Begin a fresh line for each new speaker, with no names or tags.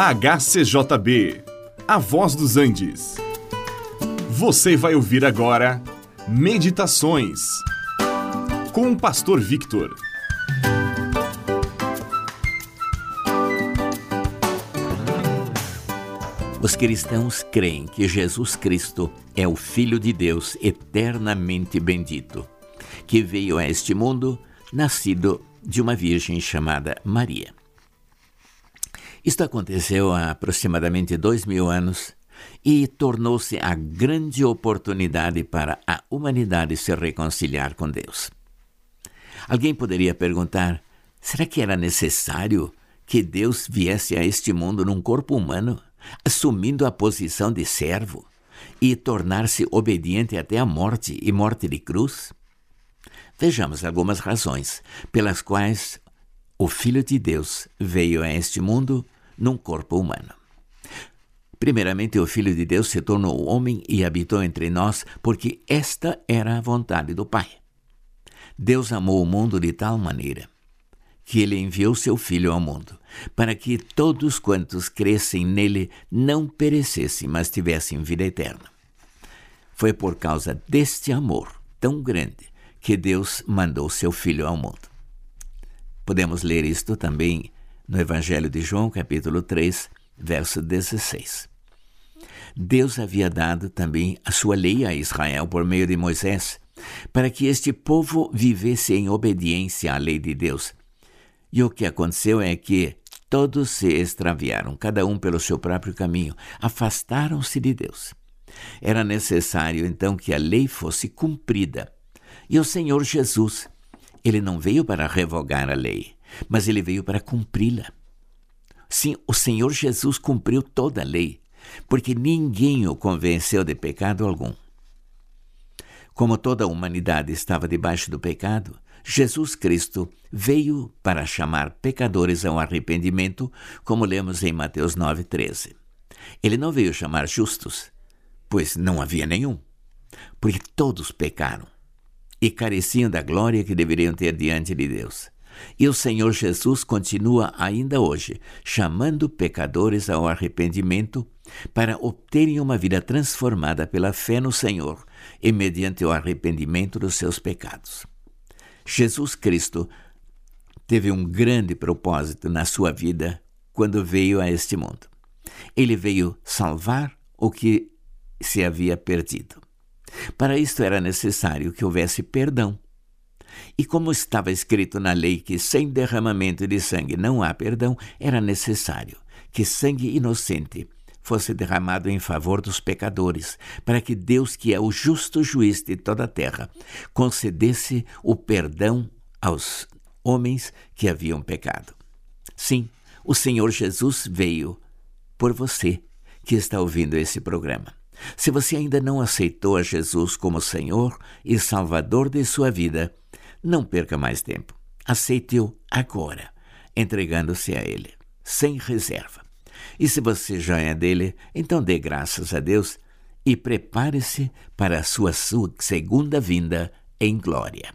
HCJB, A Voz dos Andes. Você vai ouvir agora Meditações com o Pastor Victor.
Os cristãos creem que Jesus Cristo é o Filho de Deus eternamente bendito, que veio a este mundo nascido de uma virgem chamada Maria. Isto aconteceu há aproximadamente dois mil anos e tornou-se a grande oportunidade para a humanidade se reconciliar com Deus. Alguém poderia perguntar: será que era necessário que Deus viesse a este mundo num corpo humano, assumindo a posição de servo e tornar-se obediente até a morte e morte de cruz? Vejamos algumas razões pelas quais o Filho de Deus veio a este mundo num corpo humano. Primeiramente, o Filho de Deus se tornou homem e habitou entre nós, porque esta era a vontade do Pai. Deus amou o mundo de tal maneira que ele enviou seu Filho ao mundo, para que todos quantos crescem nele não perecessem, mas tivessem vida eterna. Foi por causa deste amor tão grande que Deus mandou seu Filho ao mundo. Podemos ler isto também no Evangelho de João, capítulo 3, verso 16. Deus havia dado também a sua lei a Israel por meio de Moisés, para que este povo vivesse em obediência à lei de Deus. E o que aconteceu é que todos se extraviaram, cada um pelo seu próprio caminho, afastaram-se de Deus. Era necessário então que a lei fosse cumprida. E o Senhor Jesus, ele não veio para revogar a lei, mas ele veio para cumpri-la. Sim, o Senhor Jesus cumpriu toda a lei, porque ninguém o convenceu de pecado algum. Como toda a humanidade estava debaixo do pecado, Jesus Cristo veio para chamar pecadores ao arrependimento, como lemos em Mateus 9,13. Ele não veio chamar justos, pois não havia nenhum, porque todos pecaram e careciam da glória que deveriam ter diante de Deus. E o Senhor Jesus continua ainda hoje chamando pecadores ao arrependimento para obterem uma vida transformada pela fé no Senhor e mediante o arrependimento dos seus pecados. Jesus Cristo teve um grande propósito na sua vida quando veio a este mundo. Ele veio salvar o que se havia perdido. Para isto era necessário que houvesse perdão e como estava escrito na lei que sem derramamento de sangue não há perdão, era necessário que sangue inocente fosse derramado em favor dos pecadores, para que Deus, que é o justo juiz de toda a terra, concedesse o perdão aos homens que haviam pecado. Sim, o Senhor Jesus veio por você que está ouvindo esse programa. Se você ainda não aceitou a Jesus como Senhor e Salvador de sua vida, não perca mais tempo. Aceite-o agora, entregando-se a Ele, sem reserva. E se você já é dele, então dê graças a Deus e prepare-se para a sua segunda vinda em glória.